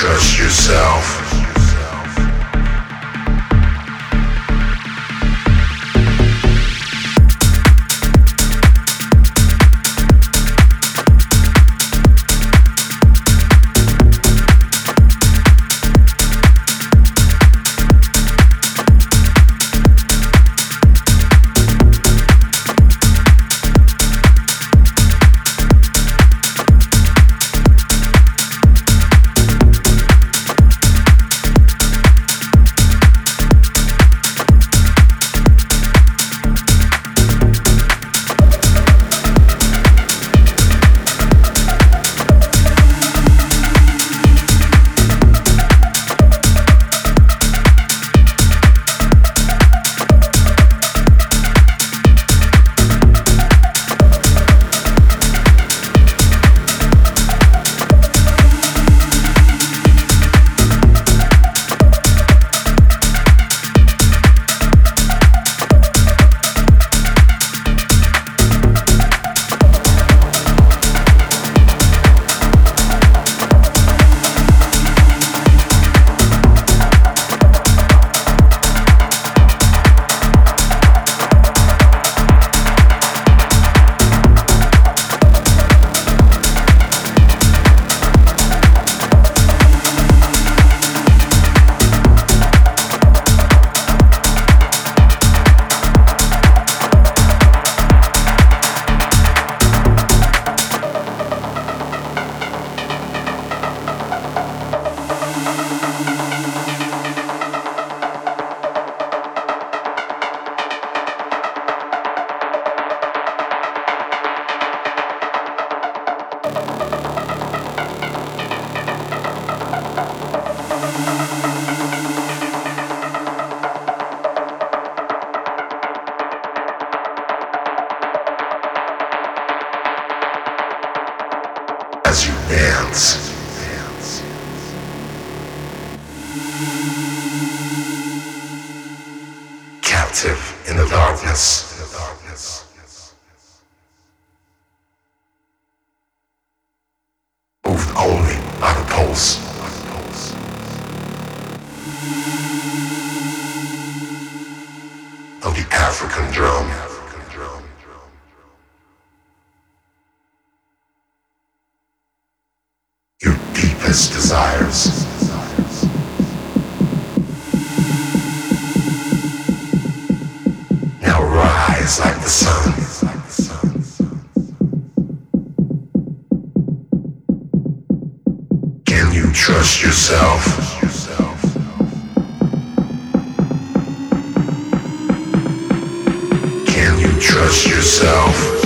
Trust yourself. Dance. Captive in the darkness. Moved only by the pulse. Of the African drum. Deepest desires. Now rise like the sun. Can you trust yourself? Can you trust yourself?